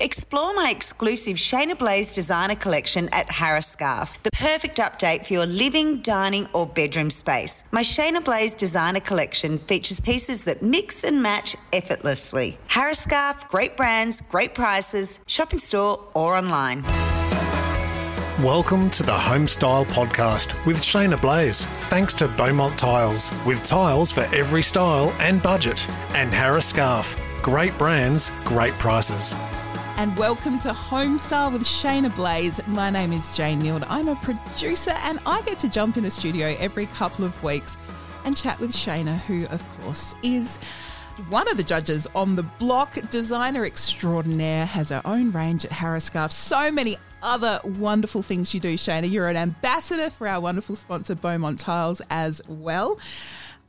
Explore my exclusive Shaynna Blaze designer collection at Harris Scarfe, the perfect update for your living, dining, or bedroom space. My Shaynna Blaze designer collection features pieces that mix and match effortlessly. Harris Scarfe, great brands, great prices, shop in store or online. Welcome to the Homestyle Podcast with Shaynna Blaze. Thanks to Beaumont Tiles, with tiles for every style and budget, and Harris Scarfe. Great brands, great prices and welcome to Homestyle with Shaynna Blaze. My name is Jane Nield. I'm a producer and I get to jump in a studio every couple of weeks and chat with Shaynna, who, of course, is one of the judges on the block. Designer extraordinaire, has her own range at Harris Scarfe. So many other wonderful things you do, Shaynna. You're an ambassador for our wonderful sponsor, Beaumont Tiles, as well.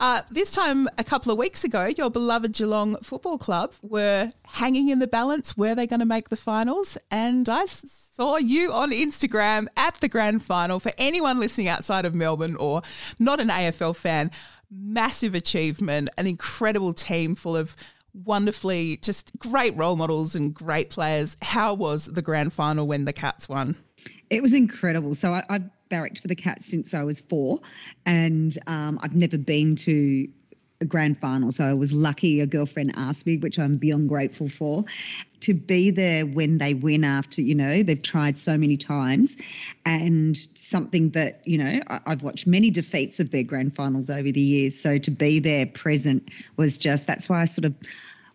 Uh, this time, a couple of weeks ago, your beloved Geelong Football Club were hanging in the balance. Were they going to make the finals? And I saw you on Instagram at the grand final. For anyone listening outside of Melbourne or not an AFL fan, massive achievement, an incredible team full of wonderfully just great role models and great players. How was the grand final when the Cats won? It was incredible. So I, I barracked for the Cats since I was four, and um, I've never been to a grand final. So I was lucky a girlfriend asked me, which I'm beyond grateful for, to be there when they win after, you know, they've tried so many times. And something that, you know, I've watched many defeats of their grand finals over the years. So to be there present was just, that's why I sort of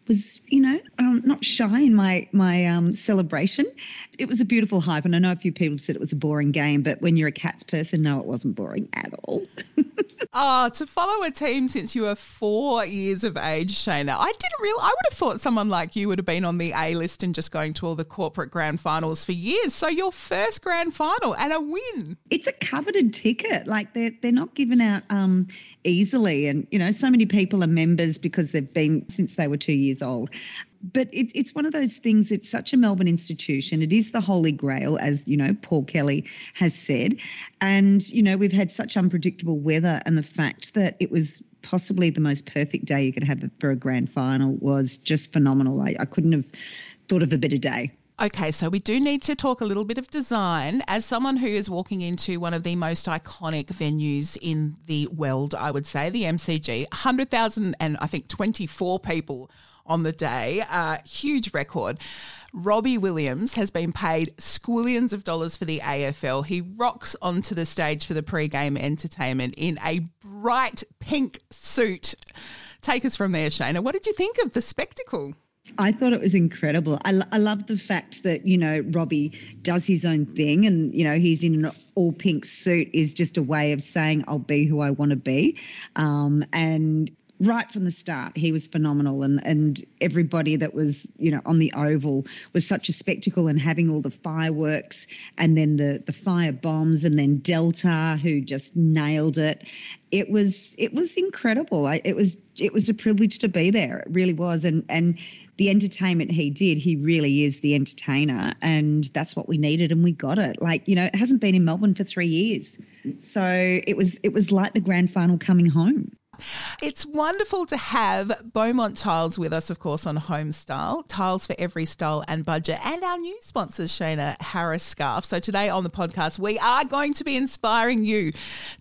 was, you know, um, not shy in my my um, celebration. It was a beautiful hype, and I know a few people said it was a boring game, but when you're a Cats person, no, it wasn't boring at all. oh, to follow a team since you were four years of age, Shaynna, I didn't real. I would have thought someone like you would have been on the A list and just going to all the corporate grand finals for years. So your first grand final and a win. It's a coveted ticket. Like they're they're not given out um, easily, and you know, so many people are members because they've been since they were two years years old. But it, it's one of those things, it's such a Melbourne institution. It is the holy grail, as, you know, Paul Kelly has said. And, you know, we've had such unpredictable weather, and the fact that it was possibly the most perfect day you could have for a grand final was just phenomenal. I, I couldn't have thought of a better day. Okay, so we do need to talk a little bit of design. As someone who is walking into one of the most iconic venues in the world, I would say, the MCG, 100,000 and I think 24 people on the day. Uh, huge record. Robbie Williams has been paid squillions of dollars for the AFL. He rocks onto the stage for the pre-game entertainment in a bright pink suit. Take us from there, Shaynna. What did you think of the spectacle? I thought it was incredible. I, I love the fact that, you know, Robbie does his own thing and, you know, he's in an all pink suit is just a way of saying, I'll be who I want to be. Um, and right from the start, he was phenomenal, and and everybody that was you know on the oval was such a spectacle, and having all the fireworks, and then the the fire bombs, and then Delta who just nailed it. It was it was incredible. I, it was it was a privilege to be there. It really was, and and the entertainment he did, he really is the entertainer, and that's what we needed, and we got it. Like you know, it hasn't been in Melbourne for three years, so it was it was like the grand final coming home. It's wonderful to have Beaumont Tiles with us, of course, on Homestyle, tiles for every style and budget, and our new sponsors, Shaynna Harris Scarfe. So today on the podcast, we are going to be inspiring you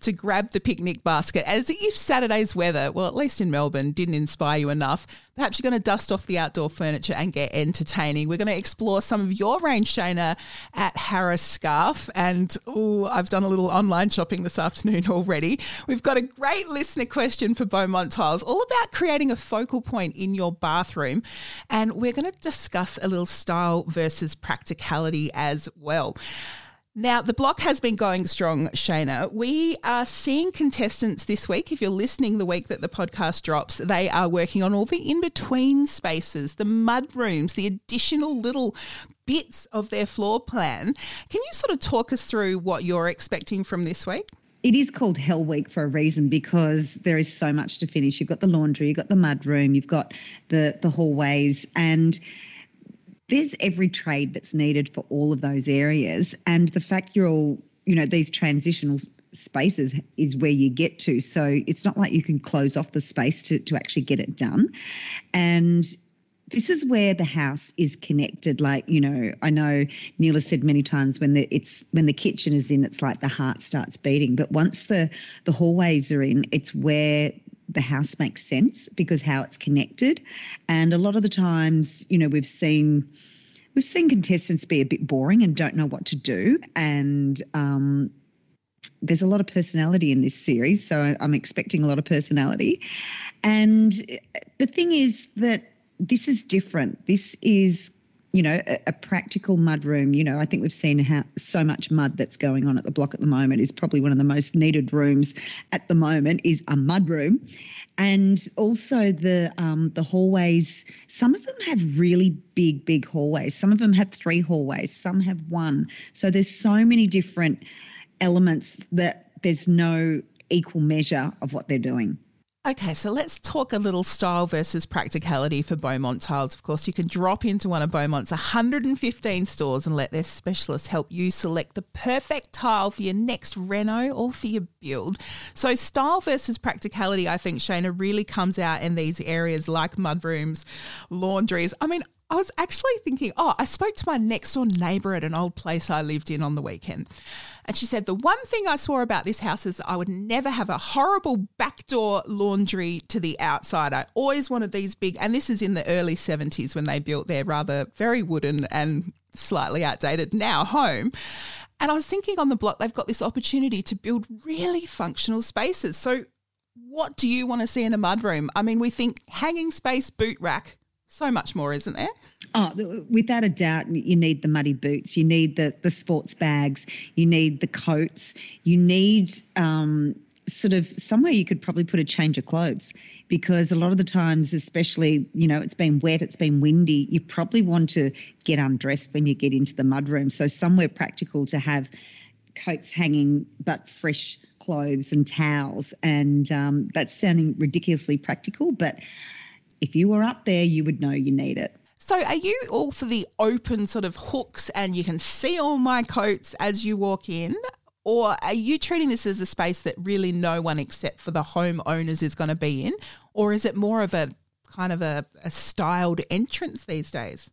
to grab the picnic basket as if Saturday's weather, well, at least in Melbourne, didn't inspire you enough. Perhaps you're going to dust off the outdoor furniture and get entertaining. We're going to explore some of your range, Shaynna, at Harris Scarfe. And oh, I've done a little online shopping this afternoon already. We've got a great listener question for Beaumont Tiles, all about creating a focal point in your bathroom. And we're going to discuss a little style versus practicality as well. Now, the block has been going strong, Shaynna. We are seeing contestants this week. If you're listening the week that the podcast drops, they are working on all the in between spaces, the mud rooms, the additional little bits of their floor plan. Can you sort of talk us through what you're expecting from this week? It is called Hell Week for a reason because there is so much to finish. You've got the laundry, you've got the mud room, you've got the the hallways, and there's every trade that's needed for all of those areas. And the fact you're all, you know, these transitional spaces is where you get to. So it's not like you can close off the space to, to actually get it done. And this is where the house is connected. Like you know, I know Neale has said many times when the it's when the kitchen is in, it's like the heart starts beating. But once the the hallways are in, it's where the house makes sense because how it's connected. And a lot of the times, you know, we've seen we've seen contestants be a bit boring and don't know what to do. And um, there's a lot of personality in this series, so I'm expecting a lot of personality. And the thing is that this is different. This is you know, a, a, practical mud room. You know, I think we've seen how so much mud that's going on at the block at the moment is probably one of the most needed rooms at the moment is a mud room, and also the um, the hallways. Some of them have really big, big hallways. Some of them have three hallways. Some have one. So there's so many different elements that there's no equal measure of what they're doing. Okay, so let's talk a little style versus practicality for Beaumont tiles. Of course, you can drop into one of Beaumont's 115 stores and let their specialists help you select the perfect tile for your next reno or for your build. So, style versus practicality, I think, Shaynna, really comes out in these areas like mudrooms, laundries. I mean, I was actually thinking, oh, I spoke to my next door neighbour at an old place I lived in on the weekend. And she said, the one thing I saw about this house is I would never have a horrible backdoor laundry to the outside. I always wanted these big, and this is in the early 70s when they built their rather very wooden and slightly outdated now home. And I was thinking on the block, they've got this opportunity to build really functional spaces. So, what do you want to see in a mudroom? I mean, we think hanging space, boot rack, so much more, isn't there? Oh, without a doubt, you need the muddy boots. You need the the sports bags. You need the coats. You need um, sort of somewhere you could probably put a change of clothes because a lot of the times, especially you know, it's been wet, it's been windy. You probably want to get undressed when you get into the mud room. So somewhere practical to have coats hanging, but fresh clothes and towels. And um, that's sounding ridiculously practical, but if you were up there, you would know you need it. So, are you all for the open sort of hooks and you can see all my coats as you walk in? Or are you treating this as a space that really no one except for the homeowners is going to be in? Or is it more of a kind of a, a styled entrance these days?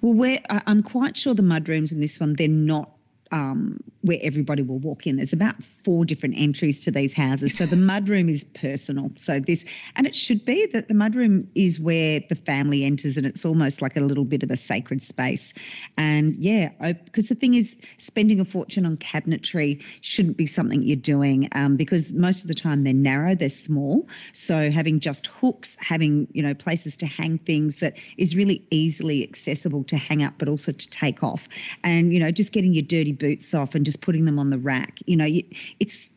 Well, I'm quite sure the mudrooms in this one, they're not um, where everybody will walk in. There's about four different entries to these houses. So the mudroom is personal. So this, and it should be that the mudroom is where the family enters and it's almost like a little bit of a sacred space. And yeah, because the thing is, spending a fortune on cabinetry shouldn't be something you're doing um, because most of the time they're narrow, they're small. So having just hooks, having, you know, places to hang things that is really easily accessible to hang up, but also to take off. And, you know, just getting your dirty boots off and just putting them on the rack. You know, it's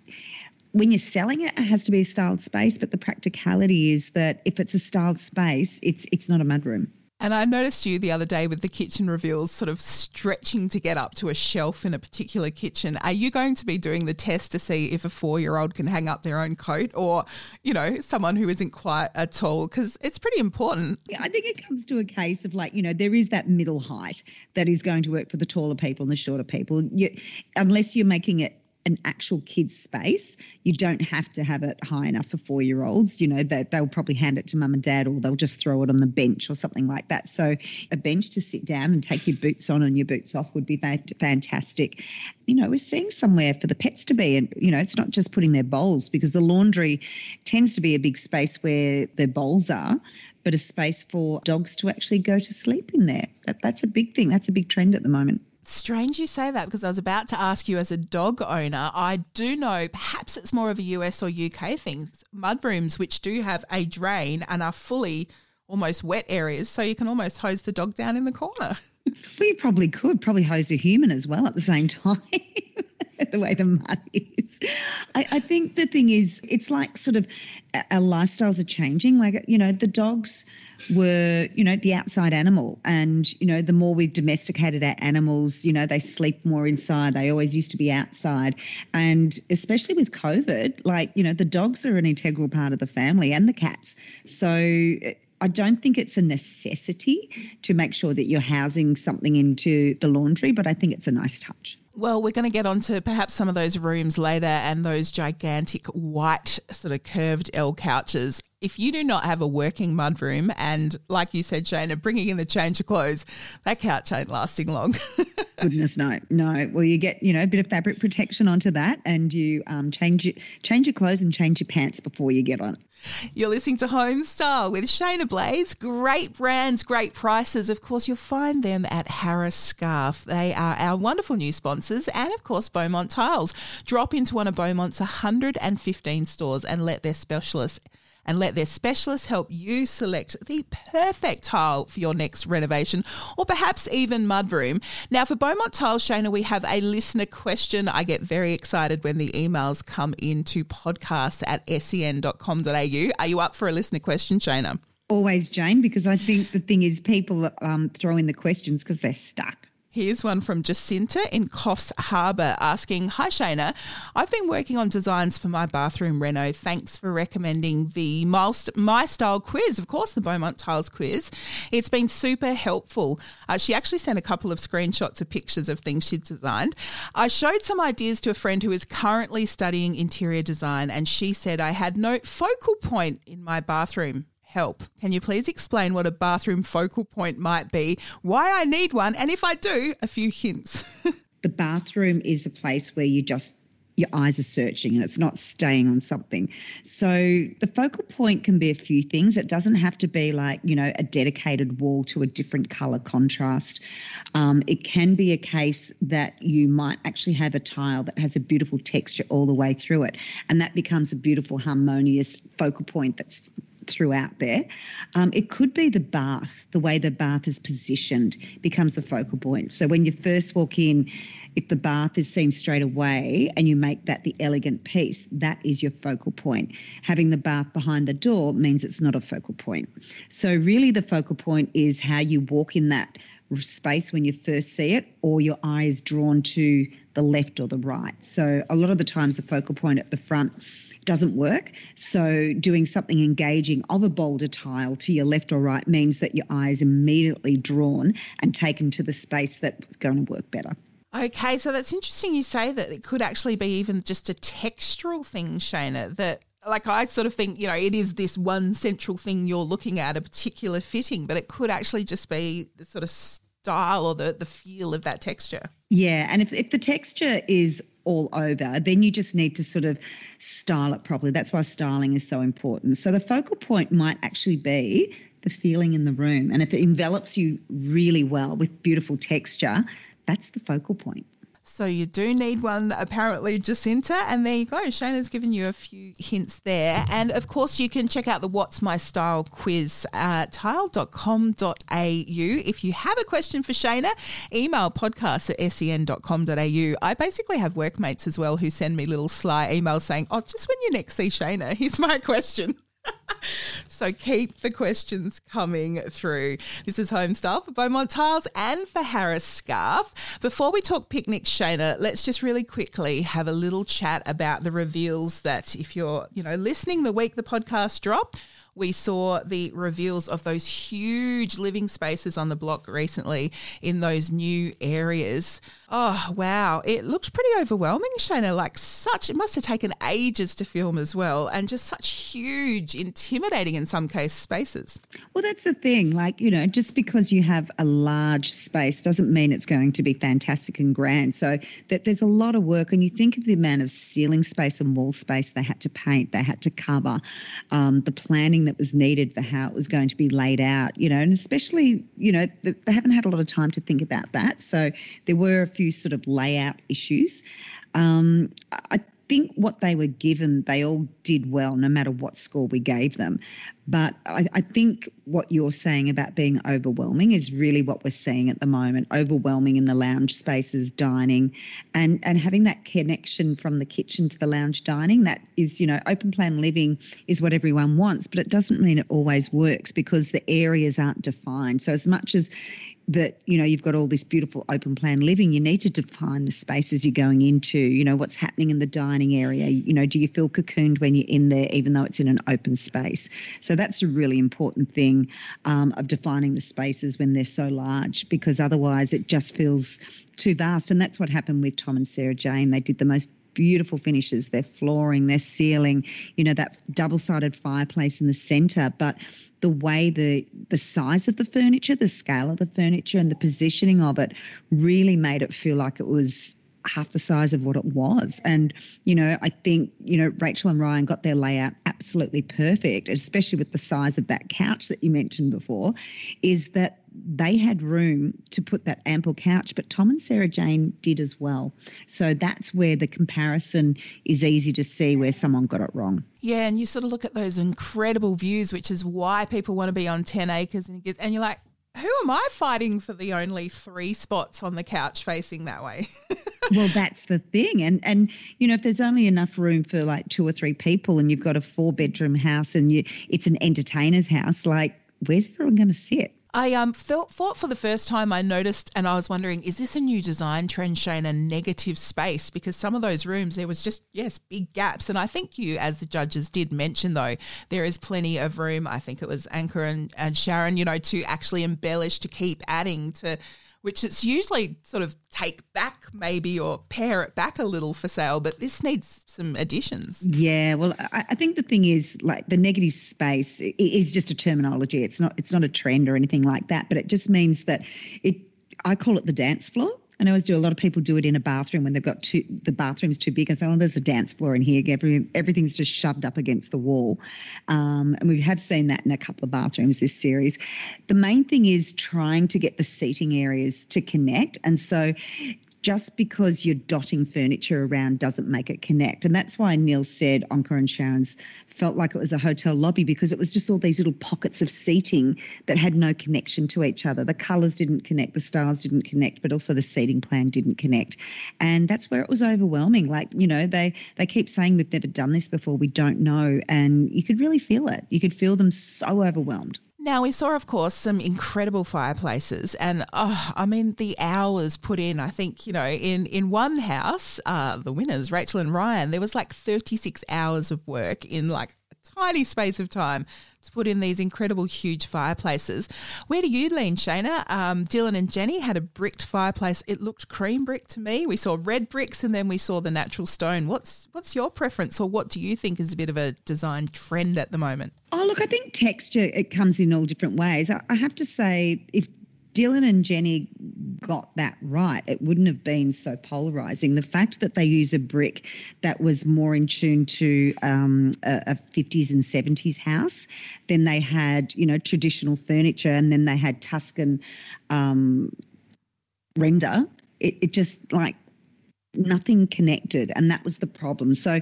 when you're selling it, it has to be a styled space. But the practicality is that if it's a styled space, it's it's not a mudroom. And I noticed you the other day with the kitchen reveals sort of stretching to get up to a shelf in a particular kitchen. Are you going to be doing the test to see if a four year old can hang up their own coat or, you know, someone who isn't quite at tall? Because it's pretty important. Yeah, I think it comes to a case of like, you know, there is that middle height that is going to work for the taller people and the shorter people. You, unless you're making it an actual kids space. You don't have to have it high enough for four year olds. You know, that they'll probably hand it to mum and dad or they'll just throw it on the bench or something like that. So a bench to sit down and take your boots on and your boots off would be fantastic. You know, we're seeing somewhere for the pets to be, and you know, it's not just putting their bowls because the laundry tends to be a big space where their bowls are but a space for dogs to actually go to sleep in there. That, that's a big thing. That's a big trend at the moment strange you say that because I was about to ask you as a dog owner. I do know perhaps it's more of a US or UK thing. Mudrooms, which do have a drain and are fully almost wet areas, so you can almost hose the dog down in the corner. Well, you probably could probably hose a human as well at the same time. the way the mud is. I, I, think the thing is, it's like sort of our lifestyles are changing. Like, you know, the dogs were, you know, the outside animal. And, you know, the more we've domesticated our animals, you know, they sleep more inside. They always used to be outside. And especially with COVID, like, you know, the dogs are an integral part of the family and the cats. So, I don't think it's a necessity to make sure that you're housing something into the laundry, but I think it's a nice touch. Well, we're going to get on to perhaps some of those rooms later and those gigantic white, sort of curved L couches. If you do not have a working mudroom, and like you said, Shaynna, bringing in the change of clothes, that couch ain't lasting long. Goodness no, no. Well, you get you know a bit of fabric protection onto that, and you um, change change your clothes and change your pants before you get on. You're listening to Home Style with Shaynna Blaze. Great brands, great prices. Of course, you'll find them at Harris Scarfe. They are our wonderful new sponsors, and of course, Beaumont Tiles. Drop into one of Beaumont's 115 stores and let their specialists and let their specialists help you select the perfect tile for your next renovation or perhaps even mudroom. Now, for Beaumont Tiles, Shaynna, we have a listener question. I get very excited when the emails come into podcasts at sen.com.au. Are you up for a listener question, Shaynna? Always, Jane, because I think the thing is people um, throw in the questions because they're stuck. Here's one from Jacinta in Coffs Harbour asking Hi Shaynna, I've been working on designs for my bathroom reno. Thanks for recommending the My Style quiz. Of course, the Beaumont Tiles quiz. It's been super helpful. Uh, she actually sent a couple of screenshots of pictures of things she'd designed. I showed some ideas to a friend who is currently studying interior design, and she said I had no focal point in my bathroom help. Can you please explain what a bathroom focal point might be, why I need one, and if I do, a few hints? the bathroom is a place where you just your eyes are searching and it's not staying on something. So the focal point can be a few things. It doesn't have to be like, you know, a dedicated wall to a different color contrast. Um, it can be a case that you might actually have a tile that has a beautiful texture all the way through it. And that becomes a beautiful, harmonious focal point that's throughout there. Um, it could be the bath, the way the bath is positioned becomes a focal point. So when you first walk in, if the bath is seen straight away and you make that the elegant piece, that is your focal point. Having the bath behind the door means it's not a focal point. So, really, the focal point is how you walk in that space when you first see it, or your eye is drawn to the left or the right. So, a lot of the times, the focal point at the front doesn't work. So, doing something engaging of a boulder tile to your left or right means that your eye is immediately drawn and taken to the space that's going to work better. Okay, so that's interesting you say that it could actually be even just a textural thing, Shaynna, that like I sort of think, you know, it is this one central thing you're looking at, a particular fitting, but it could actually just be the sort of style or the, the feel of that texture. Yeah, and if, if the texture is all over, then you just need to sort of style it properly. That's why styling is so important. So the focal point might actually be the feeling in the room. And if it envelops you really well with beautiful texture, that's the focal point. So you do need one, apparently, Jacinta. And there you go. Shaynna's given you a few hints there. And of course, you can check out the What's My Style quiz at tile.com.au. If you have a question for Shaynna, email podcast at sen.com.au. I basically have workmates as well who send me little sly emails saying, Oh, just when you next see Shaynna, here's my question. So keep the questions coming through. This is Home Style for Beaumont Tiles and for Harris Scarfe. Before we talk picnic, Shaynna, let's just really quickly have a little chat about the reveals that if you're, you know, listening the week the podcast dropped, we saw the reveals of those huge living spaces on the block recently in those new areas. Oh, wow. It looks pretty overwhelming, Shaynna. Like, such, it must have taken ages to film as well, and just such huge, intimidating in some case spaces. Well, that's the thing. Like, you know, just because you have a large space doesn't mean it's going to be fantastic and grand. So, that there's a lot of work, and you think of the amount of ceiling space and wall space they had to paint, they had to cover, um, the planning that was needed for how it was going to be laid out, you know, and especially, you know, they haven't had a lot of time to think about that. So, there were a few few sort of layout issues. Um, I think what they were given, they all did well, no matter what score we gave them. But I, I, think what you're saying about being overwhelming is really what we're seeing at the moment overwhelming in the lounge spaces, dining, and, and having that connection from the kitchen to the lounge dining. That is, you know, open plan living is what everyone wants, but it doesn't mean it always works because the areas aren't defined. So, as much as that you know you've got all this beautiful open plan living you need to define the spaces you're going into you know what's happening in the dining area. You know do you feel cocooned when you're in there even though it's in an open space? So that's a really important thing um, of defining the spaces when they're so large because otherwise it just feels too vast. And that's what happened with tom and sarah jane. They did the most beautiful finishes. Their flooring their ceiling you know that double sided fireplace in the center. But the way the the size of the furniture, the scale of the furniture, and the positioning of it really made it feel like it was half the size of what it was. And, you know, I think, you know, Rachel and Ryan got their layout absolutely perfect, especially with the size of that couch that you mentioned before, is that they had room to put that ample couch, but Tom and Sarah Jane did as well. So that's where the comparison is easy to see where someone got it wrong. Yeah, and you sort of look at those incredible views, which is why people want to be on 10 acres, and you're like, who am I fighting for the only three spots on the couch facing that way? well, that's the thing. And and you know, if there's only enough room for like two or three people and you've got a four bedroom house and you it's an entertainer's house, like where's everyone going to sit? I um thought, thought for the first time I noticed, and I was wondering, is this a new design trend showing a negative space? Because some of those rooms there was just yes big gaps, and I think you, as the judges, did mention though there is plenty of room. I think it was Ankur and, and Sharon, you know, to actually embellish, to keep adding to which it's usually sort of take back maybe or pare it back a little for sale, but this needs some additions. Yeah, well, I, I think the thing is like the negative space is just a terminology. It's not it's not a trend or anything like that, but it just means that it. I call it the dance floor I always do. A lot of people do it in a bathroom when they've got two, the bathroom's too big. I say, oh, there's a dance floor in here. Every, everything's just shoved up against the wall. Um, and we have seen that in a couple of bathrooms this series. The main thing is trying to get the seating areas to connect. And so just because you're dotting furniture around doesn't make it connect. And that's why Neale said Ankur and Sharon's felt like it was a hotel lobby because it was just all these little pockets of seating that had no connection to each other. The colours didn't connect, the styles didn't connect, but also the seating plan didn't connect. And that's where it was overwhelming. Like, you know, they they keep saying we've never done this before, we don't know. And you could really feel it. You could feel them so overwhelmed. Now, we saw, of course, some incredible fireplaces, and oh, I mean, the hours put in. I think, you know, in, in one house, uh, the winners, Rachel and Ryan, there was like 36 hours of work in like tiny space of time to put in these incredible huge fireplaces. Where do you lean, Shaynna? Um, Dylan and Jenny had a bricked fireplace. It looked cream brick to me. We saw red bricks and then we saw the natural stone. What's what's your preference, or what do you think is a bit of a design trend at the moment? Oh, look, I think texture it comes in all different ways. I, I have to say, if Dylan and Jenny got that right, it wouldn't have been so polarizing. The fact that they use a brick that was more in tune to um, a, a, 50s and 70s house, then they had, you know, traditional furniture, and then they had Tuscan um, render. It, it just like nothing connected and that was the problem. So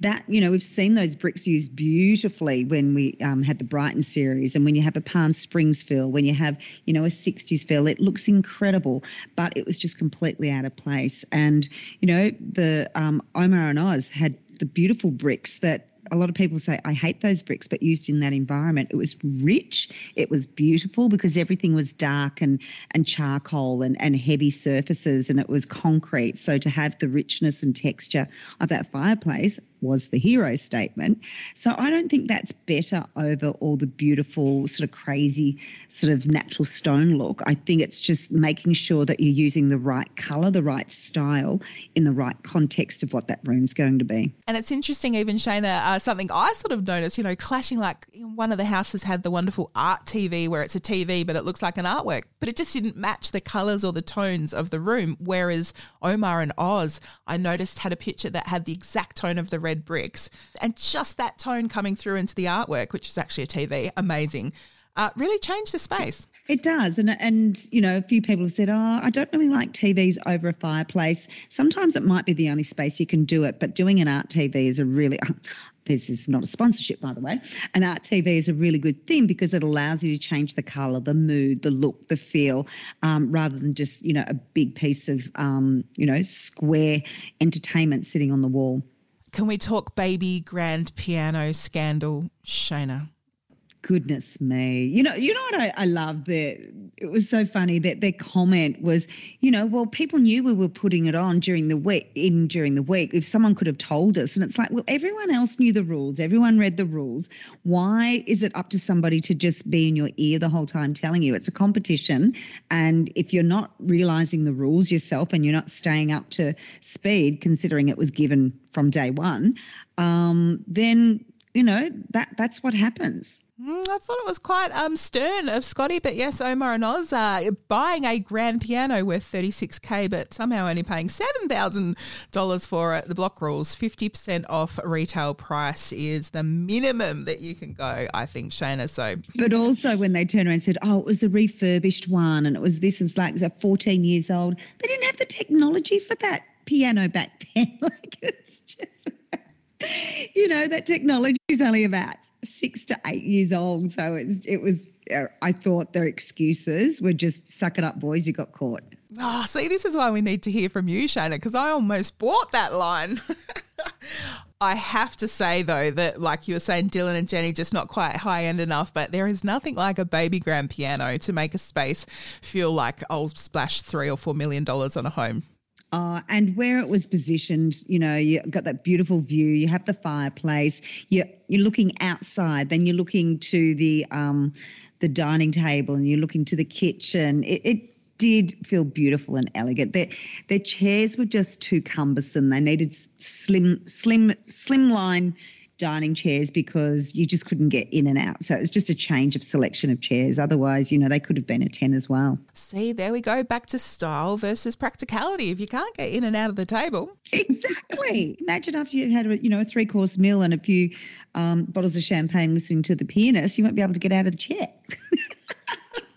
that you know we've seen those bricks used beautifully when we um, had the brighton series and when you have a palm springs feel when you have you know a 60s feel it looks incredible but it was just completely out of place. And you know the um, omar and oz had the beautiful bricks that a lot of people say, I hate those bricks, but used in that environment, it was rich, it was beautiful because everything was dark and, and charcoal and, and heavy surfaces and it was concrete. So to have the richness and texture of that fireplace was the hero statement. So I don't think that's better over all the beautiful, sort of crazy, sort of natural stone look. I think it's just making sure that you're using the right colour, the right style in the right context of what that room's going to be. And it's interesting, even Shaynna, uh, something I sort of noticed, you know, clashing like one of the houses had the wonderful art TV where it's a TV, but it looks like an artwork, but it just didn't match the colours or the tones of the room. Whereas Omar and Oz, I noticed had a picture that had the exact tone of the red bricks. And just that tone coming through into the artwork, which is actually a TV, amazing. Uh, really changed the space. It does, and and you know, a few people have said, "Oh, I don't really like TVs over a fireplace." Sometimes it might be the only space you can do it, but doing an art TV is a really this is not a sponsorship, by the way. And art TV is a really good thing because it allows you to change the color, the mood, the look, the feel, um, rather than just you know a big piece of um, you know square entertainment sitting on the wall. Can we talk baby grand piano scandal, Shaynna? Goodness me. You know, you know what I, I love that it was so funny that their comment was, you know, well, people knew we were putting it on during the week in during the week. If someone could have told us. And it's like, well, everyone else knew the rules, everyone read the rules. Why is it up to somebody to just be in your ear the whole time telling you it's a competition? And if you're not realizing the rules yourself and you're not staying up to speed, considering it was given from day one, um, then you know that that's what happens. Mm, I thought it was quite um, stern of Scotty, but yes, Omar and Oz are buying a grand piano worth 36k, but somehow only paying $7,000 for it. The block rules 50% off retail price is the minimum that you can go, I think, Shaynna. So, but also when they turned around and said, oh, it was a refurbished one and it was this, it's like 14 years old, they didn't have the technology for that piano back then. like it's just you know that technology is only about six to eight years old so it's it was uh, i thought their excuses were just suck it up boys you got caught oh see this is why we need to hear from you shana because i almost bought that line I have to say though that like you were saying Dylan and Jenny just not quite high end enough but there is nothing like a baby grand piano to make a space feel like I'll splash 3 or 4 million dollars on a home. Uh, and where it was positioned, you know, you got that beautiful view. You have the fireplace. You're you're looking outside. Then you're looking to the um, the dining table, and you're looking to the kitchen. It, it did feel beautiful and elegant. Their their chairs were just too cumbersome. They needed slim slim slimline dining chairs because you just couldn't get in and out. So it was just a change of selection of chairs. Otherwise, you know, they could have been a 10 as well. See, there we go back to style versus practicality. If you can't get in and out of the table. Exactly. Imagine after you had, a, you know, a three course meal and a few um, bottles of champagne listening to the pianist, you won't be able to get out of the chair.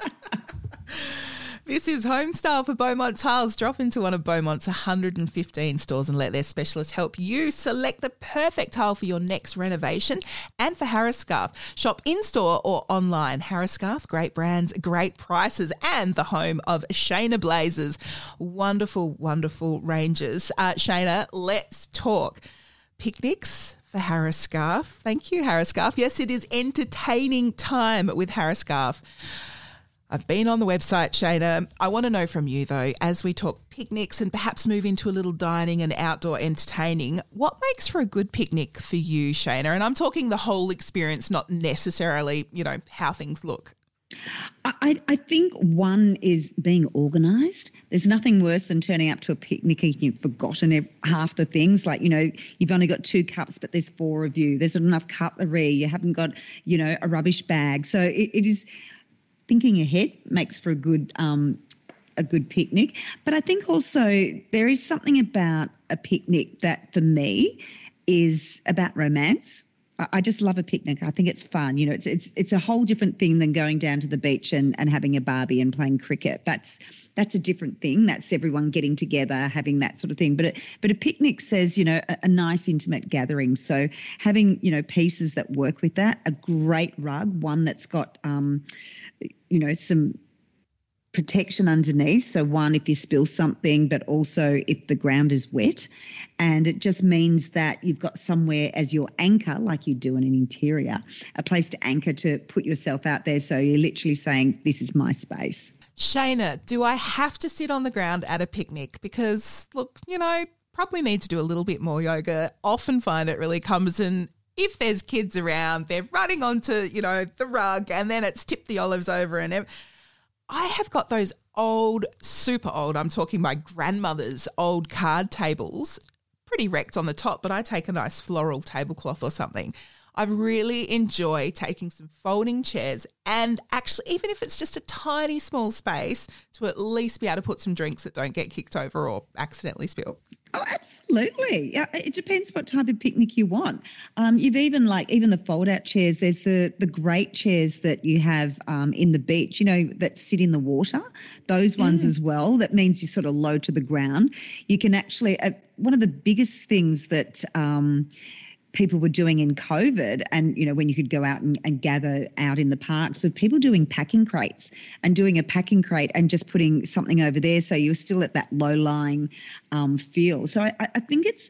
This is Homestyle for Beaumont Tiles. Drop into one of Beaumont's 115 stores and let their specialists help you select the perfect tile for your next renovation. And for Harris Scarfe, shop in store or online. Harris Scarfe, great brands, great prices, and the home of Shaynna Blazers. Wonderful, wonderful ranges. Uh, Shaynna, let's talk picnics for Harris Scarfe. Thank you, Harris Scarfe. Yes, it is entertaining time with Harris Scarfe. I've been on the website, Shaynna. I want to know from you, though, as we talk picnics and perhaps move into a little dining and outdoor entertaining, what makes for a good picnic for you, Shaynna? And I'm talking the whole experience, not necessarily, you know, how things look. I, I think one is being organised. There's nothing worse than turning up to a picnic and you've forgotten half the things. Like, you know, you've only got two cups, but there's four of you. There's not enough cutlery. You haven't got, you know, a rubbish bag. So it, it is thinking ahead makes for a good um, a good picnic. But I think also there is something about a picnic that for me is about romance. I just love a picnic. I think it's fun. You know, it's it's it's a whole different thing than going down to the beach and, and having a barbie and playing cricket. That's that's a different thing. That's everyone getting together, having that sort of thing. But it, but a picnic says, you know, a, a nice intimate gathering. So having you know pieces that work with that, a great rug, one that's got um, you know, some protection underneath. So, one, if you spill something, but also if the ground is wet. And it just means that you've got somewhere as your anchor, like you do in an interior, a place to anchor to put yourself out there. So, you're literally saying, This is my space. Shana, do I have to sit on the ground at a picnic? Because, look, you know, probably need to do a little bit more yoga. Often find it really comes in if there's kids around, they're running onto, you know, the rug and then it's tipped the olives over and ev- I have got those old, super old, I'm talking my grandmother's old card tables, pretty wrecked on the top, but I take a nice floral tablecloth or something. I really enjoy taking some folding chairs and actually, even if it's just a tiny small space, to at least be able to put some drinks that don't get kicked over or accidentally spilled. Oh, absolutely. Yeah, it depends what type of picnic you want. Um, you've even like even the fold-out chairs. There's the the great chairs that you have um, in the beach. You know that sit in the water. Those ones mm. as well. That means you're sort of low to the ground. You can actually uh, one of the biggest things that um, people were doing in COVID, and you know when you could go out and, and, gather out in the parks, of people doing packing crates and doing a packing crate and just putting something over there, so you're still at that low lying um, feel. So I, I think it's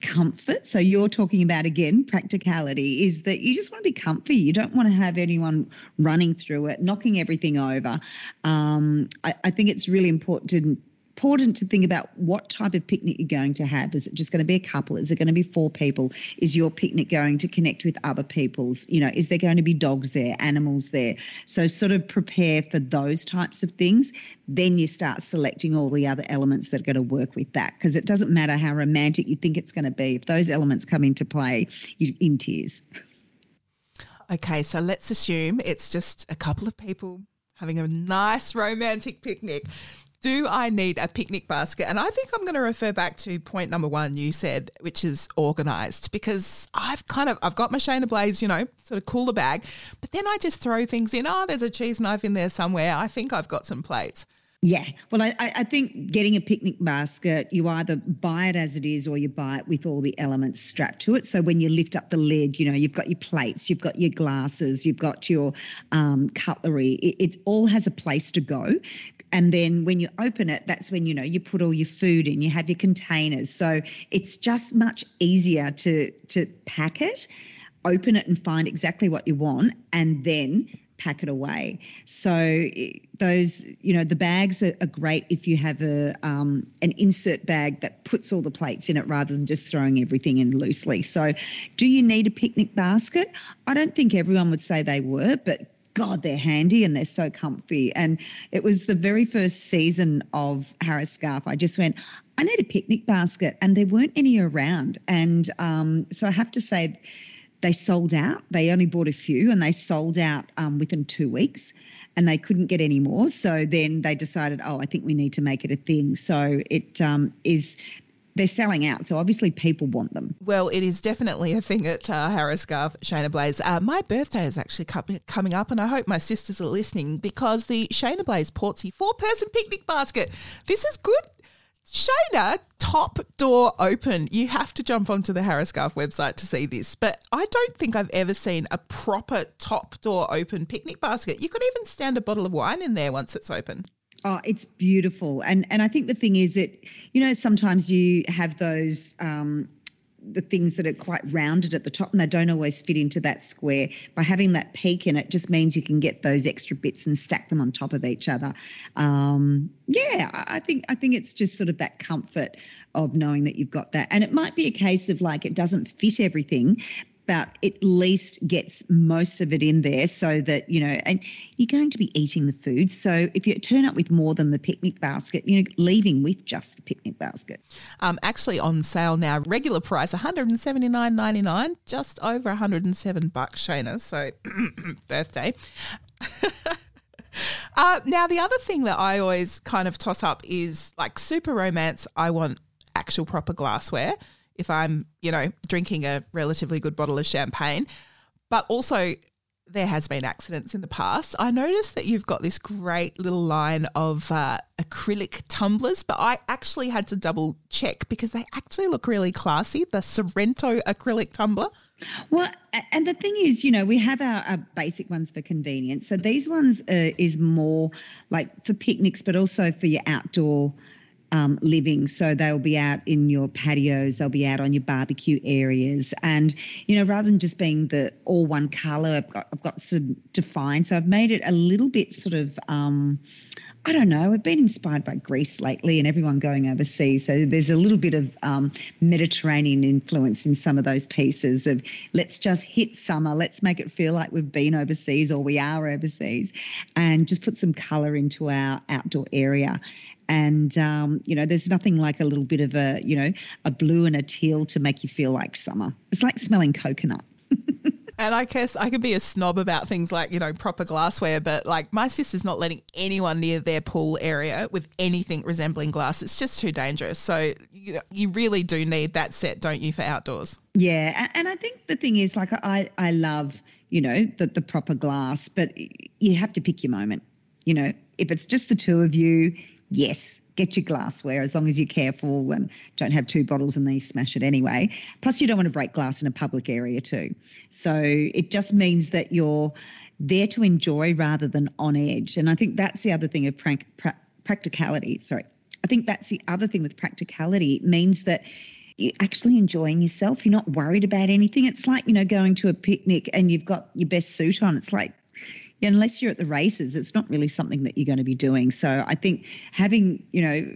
comfort. So you're talking about again practicality is that you just want to be comfy. You don't want to have anyone running through it, knocking everything over. Um, I, I think it's really important to important to think about what type of picnic you're going to have. Is it just going to be a couple? Is it going to be four people? Is your picnic going to connect with other people's? You know, is there going to be dogs there, animals there? So sort of prepare for those types of things. Then you start selecting all the other elements that are going to work with that because it doesn't matter how romantic you think it's going to be. If those elements come into play, you're in tears. Okay, so let's assume it's just a couple of people having a nice romantic picnic do I need a picnic basket? And I think I'm going to refer back to point number one you said, which is organized, because I've kind of I've got my Shaynna Blaze, you know, sort of cooler bag, but then I just throw things in. Oh, there's a cheese knife in there somewhere. I think I've got some plates. Yeah, well, I, I think getting a picnic basket, you either buy it as it is or you buy it with all the elements strapped to it. So when you lift up the lid, you know, you've got your plates, you've got your glasses, you've got your um, cutlery. It, it all has a place to go and then when you open it that's when you know you put all your food in you have your containers so it's just much easier to to pack it open it and find exactly what you want and then pack it away so those you know the bags are, are great if you have a um, an insert bag that puts all the plates in it rather than just throwing everything in loosely so do you need a picnic basket i don't think everyone would say they were but God, they're handy and they're so comfy. And it was the very first season of Harris Scarfe. I just went, I need a picnic basket, and there weren't any around. And um, so I have to say, they sold out. They only bought a few, and they sold out um, within two weeks. And they couldn't get any more, so then they decided, oh, I think we need to make it a thing. So it um, is they're selling out. So obviously people want them. Well, it is definitely a thing at uh, Harris Scarfe, Shaynna Blaze. Uh, my birthday is actually coming up, and I hope my sisters are listening because the Shaynna Blaze Portsea four person picnic basket. This is good. Shaynna, top door open. You have to jump onto the Harris Scarfe website to see this, but I don't think I've ever seen a proper top door open picnic basket. You could even stand a bottle of wine in there once it's open. Oh, it's beautiful, and and I think the thing is that you know sometimes you have those um, the things that are quite rounded at the top and they don't always fit into that square. By having that peak in it just means you can get those extra bits and stack them on top of each other. Um, yeah, I think I think it's just sort of that comfort of knowing that you've got that. And it might be a case of like it doesn't fit everything, but at least gets most of it in there so that, you know, and you're going to be eating the food. So if you turn up with more than the picnic basket, you know, leaving with just the picnic basket. Um, actually on sale now, regular price $179.99, just over 107 bucks, Shaynna. So birthday. uh, now, the other thing that I always kind of toss up is like super romance. I want actual proper glassware if I'm, you know, drinking a relatively good bottle of champagne. But also, there has been accidents in the past. I noticed that you've got this great little line of uh, acrylic tumblers, but I actually had to double check because they actually look really classy. The Sorrento acrylic tumbler. Well, and the thing is, you know, we have our, our basic ones for convenience. So these ones uh, is more like for picnics, but also for your outdoor um, living. So they'll be out in your patios, they'll be out on your barbecue areas. And, you know, rather than just being the all one colour, I've got, I've got some defined. So I've made it a little bit sort of, um, I don't know. I've been inspired by Greece lately and everyone going overseas. So there's a little bit of um, Mediterranean influence in some of those pieces of let's just hit summer, let's make it feel like we've been overseas or we are overseas, and just put some colour into our outdoor area and um, you know there's nothing like a little bit of a you know a blue and a teal to make you feel like summer. It's like smelling coconut. And i guess i could be a snob about things like you know proper glassware but like my sister's not letting anyone near their pool area with anything resembling glass. It's just too dangerous. So you know you really do need that set don't you for outdoors? Yeah and, and i think the thing is like i i love you know the, the proper glass but you have to pick your moment. You know if it's just the two of you yes, get your glassware as long as you're careful and don't have two bottles and then you smash it anyway. Plus, you don't want to break glass in a public area too. So it just means that you're there to enjoy rather than on edge. And I think that's the other thing of prank, pra- practicality. Sorry. I think that's the other thing with practicality. It means that you're actually enjoying yourself. You're not worried about anything. It's like, you know, going to a picnic and you've got your best suit on. It's like, unless you're at the races, it's not really something that you're going to be doing. So I think having, you know,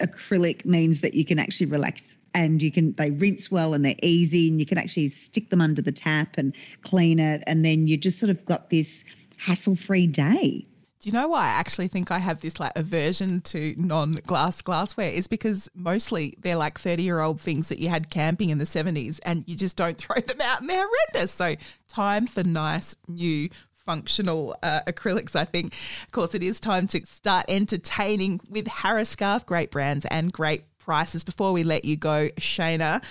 acrylic means that you can actually relax and you can they rinse well and they're easy and you can actually stick them under the tap and clean it and then you just sort of got this hassle-free day. Do you know why I actually think I have this like aversion to non-glass glassware is because mostly they're like 30-year-old things that you had camping in the 70s and you just don't throw them out and they're horrendous. So time for nice new functional uh, acrylics, I think. Of course, it is time to start entertaining with Harris Scarfe, great brands and great prices. Before we let you go, Shaynna,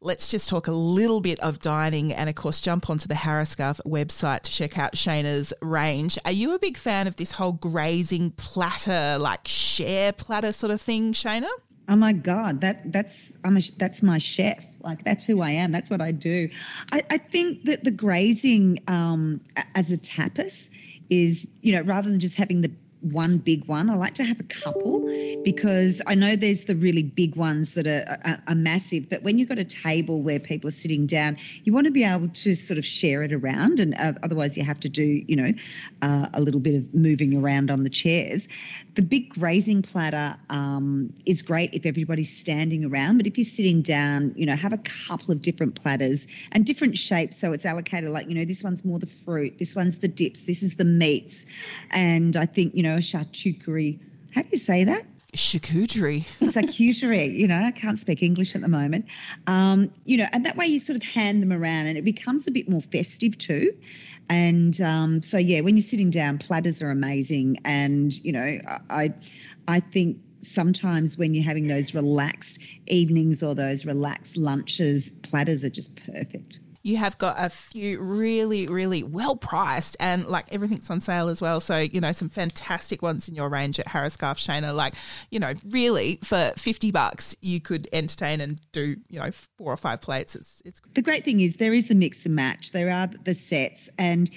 let's just talk a little bit of dining and, of course, jump onto the Harris Scarfe website to check out Shaynna's range. Are you a big fan of this whole grazing platter, like share platter sort of thing, Shaynna? Oh my God, that that's I'm a, that's my chef. Like that's who I am. That's what I do. I, I think that the grazing um, as a tapas is, you know, rather than just having the one big one. I like to have a couple because I know there's the really big ones that are, are, are, massive, but when you've got a table where people are sitting down, you want to be able to sort of share it around, and uh, otherwise you have to do, you know, uh, a little bit of moving around on the chairs. The big grazing platter um, is great if everybody's standing around, but if you're sitting down, you know, have a couple of different platters and different shapes so it's allocated. Like, you know, this one's more the fruit, this one's the dips, this is the meats, and I think, you know know, charcuterie. How do you say that? Charcuterie. charcuterie, you know, I can't speak English at the moment. Um, you know, and that way you sort of hand them around and it becomes a bit more festive too. And um, so, yeah, when you're sitting down, platters are amazing. And, you know, I, I think sometimes when you're having those relaxed evenings or those relaxed lunches, platters are just perfect you have got a few really, really well priced and like everything's on sale as well. So, you know, some fantastic ones in your range at Harris Scarfe Shaynna. Like, you know, really for 50 bucks, you could entertain and do, you know, four or five plates. It's, it's the great thing is there is the mix and match. There are the sets and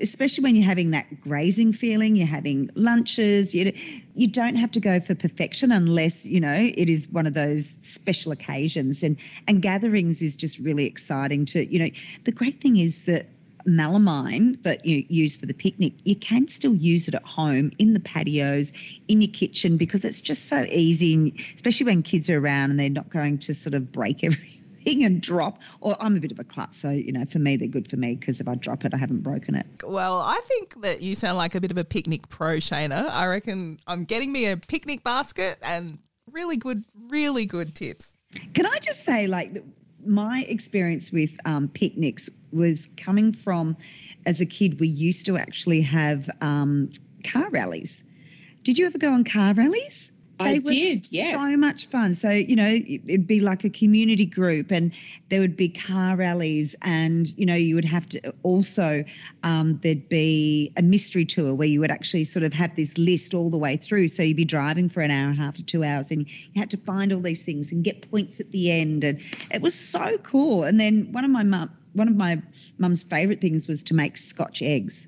especially when you're having that grazing feeling, you're having lunches, you you don't have to go for perfection unless, you know, it is one of those special occasions. And and gatherings is just really exciting to, you know, the great thing is that melamine that you use for the picnic, you can still use it at home in the patios, in your kitchen because it's just so easy, especially when kids are around and they're not going to sort of break everything and drop. Or I'm a bit of a klutz, so you know, for me they're good for me because if I drop it, I haven't broken it. Well, I think that you sound like a bit of a picnic pro, Shaynna. I reckon I'm getting me a picnic basket and really good, really good tips. Can I just say, like, my experience with um, picnics was coming from as a kid, we used to actually have um, car rallies. Did you ever go on car rallies? They I did, yeah. So much fun. So, you know, it'd be like a community group and there would be car rallies and, you know, you would have to also, um, there'd be a mystery tour where you would actually sort of have this list all the way through. So you'd be driving for an hour and a half to two hours and you had to find all these things and get points at the end. And it was so cool. And then one of my mum, one of my mum's favorite things was to make scotch eggs.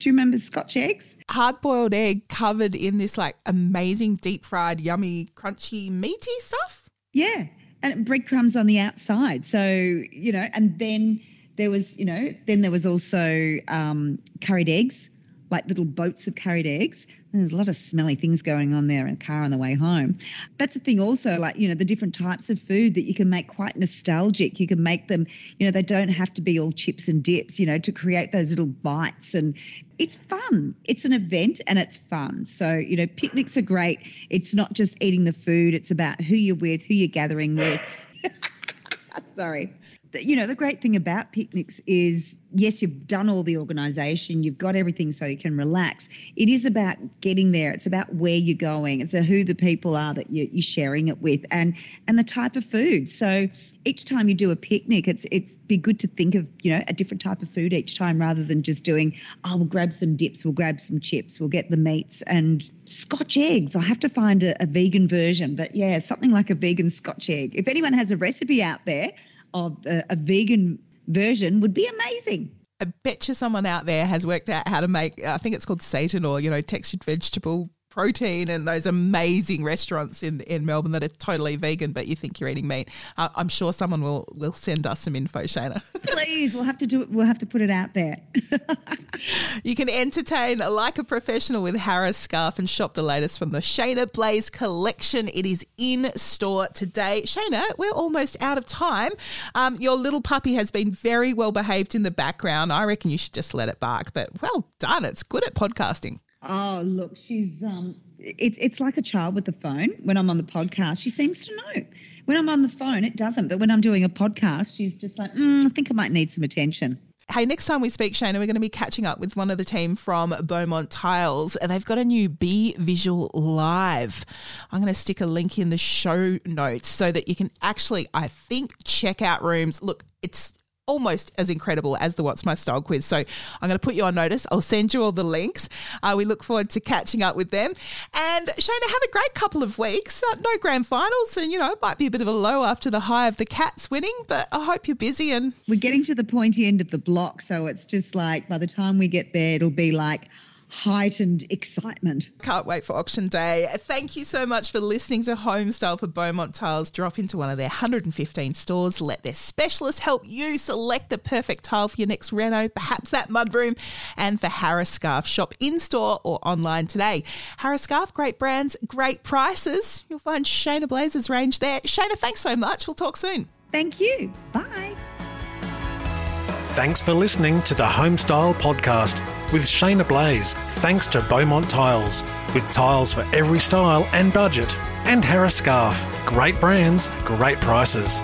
Do you remember Scotch eggs? Hard boiled egg covered in this like amazing deep fried, yummy, crunchy, meaty stuff. Yeah. And breadcrumbs on the outside. So, you know, and then there was, you know, then there was also um, curried eggs like little boats of carried eggs. There's a lot of smelly things going on there in a car on the way home. That's the thing also, like, you know, the different types of food that you can make quite nostalgic. You can make them, you know, they don't have to be all chips and dips, you know, to create those little bites. And it's fun. It's an event and it's fun. So, you know, picnics are great. It's not just eating the food, it's about who you're with, who you're gathering with. Sorry you know, the great thing about picnics is yes, you've done all the organisation, you've got everything so you can relax. It is about getting there. It's about where you're going. It's who the people are that you're, you're sharing it with, and and the type of food. So each time you do a picnic, it's it's be good to think of you know a different type of food each time rather than just doing oh we'll grab some dips, we'll grab some chips, we'll get the meats and Scotch eggs. I have to find a, a vegan version, but yeah, something like a vegan Scotch egg. If anyone has a recipe out there of a, a vegan version would be amazing. I bet you someone out there has worked out how to make, I think it's called Seitan or, you know, textured vegetable protein and those amazing restaurants in, in Melbourne that are totally vegan, but you think you're eating meat. Uh, I'm sure someone will will send us some info, Shaynna. Please, we'll have to do it. We'll have to put it out there. you can entertain like a professional with Harris Scarfe and shop the latest from the Shaynna Blaze collection. It is in store today. Shaynna, we're almost out of time. Um, your little puppy has been very well behaved in the background. I reckon you should just let it bark, but well done. It's good at podcasting. Oh, look, she's um it's it's like a child with the phone. When I'm on the podcast, she seems to know. When I'm on the phone, it doesn't. But when I'm doing a podcast, she's just like, mm, I think I might need some attention. Hey, next time we speak, Shaynna, we're going to be catching up with one of the team from Beaumont Tiles, and they've got a new B Visual Live. I'm going to stick a link in the show notes so that you can actually, I think, check out rooms. Look, it's almost as incredible as the What's My Style quiz. So I'm going to put you on notice. I'll send you all the links. Uh, we look forward to catching up with them. And Shaynna, have a great couple of weeks. Uh, no grand finals, and you know, it might be a bit of a low after the high of the Cats winning, but I hope you're busy. And we're getting to the pointy end of the block, so it's just like by the time we get there, it'll be like heightened excitement. Can't wait for auction day. Thank you so much for listening to Homestyle for Beaumont Tiles. Drop into one of their 115 stores. Let their specialists help you select the perfect tile for your next reno, perhaps that mudroom. And for Harris Scarfe, shop in store or online today. Harris Scarfe, great brands, great prices. You'll find Shaynna Blaze's range there. Shaynna, thanks so much. We'll talk soon. Thank you. Bye. Thanks for listening to the Homestyle Podcast with Shaynna Blaze. Thanks to Beaumont Tiles, with tiles for every style and budget. And Harris Scarfe. Great brands, great prices.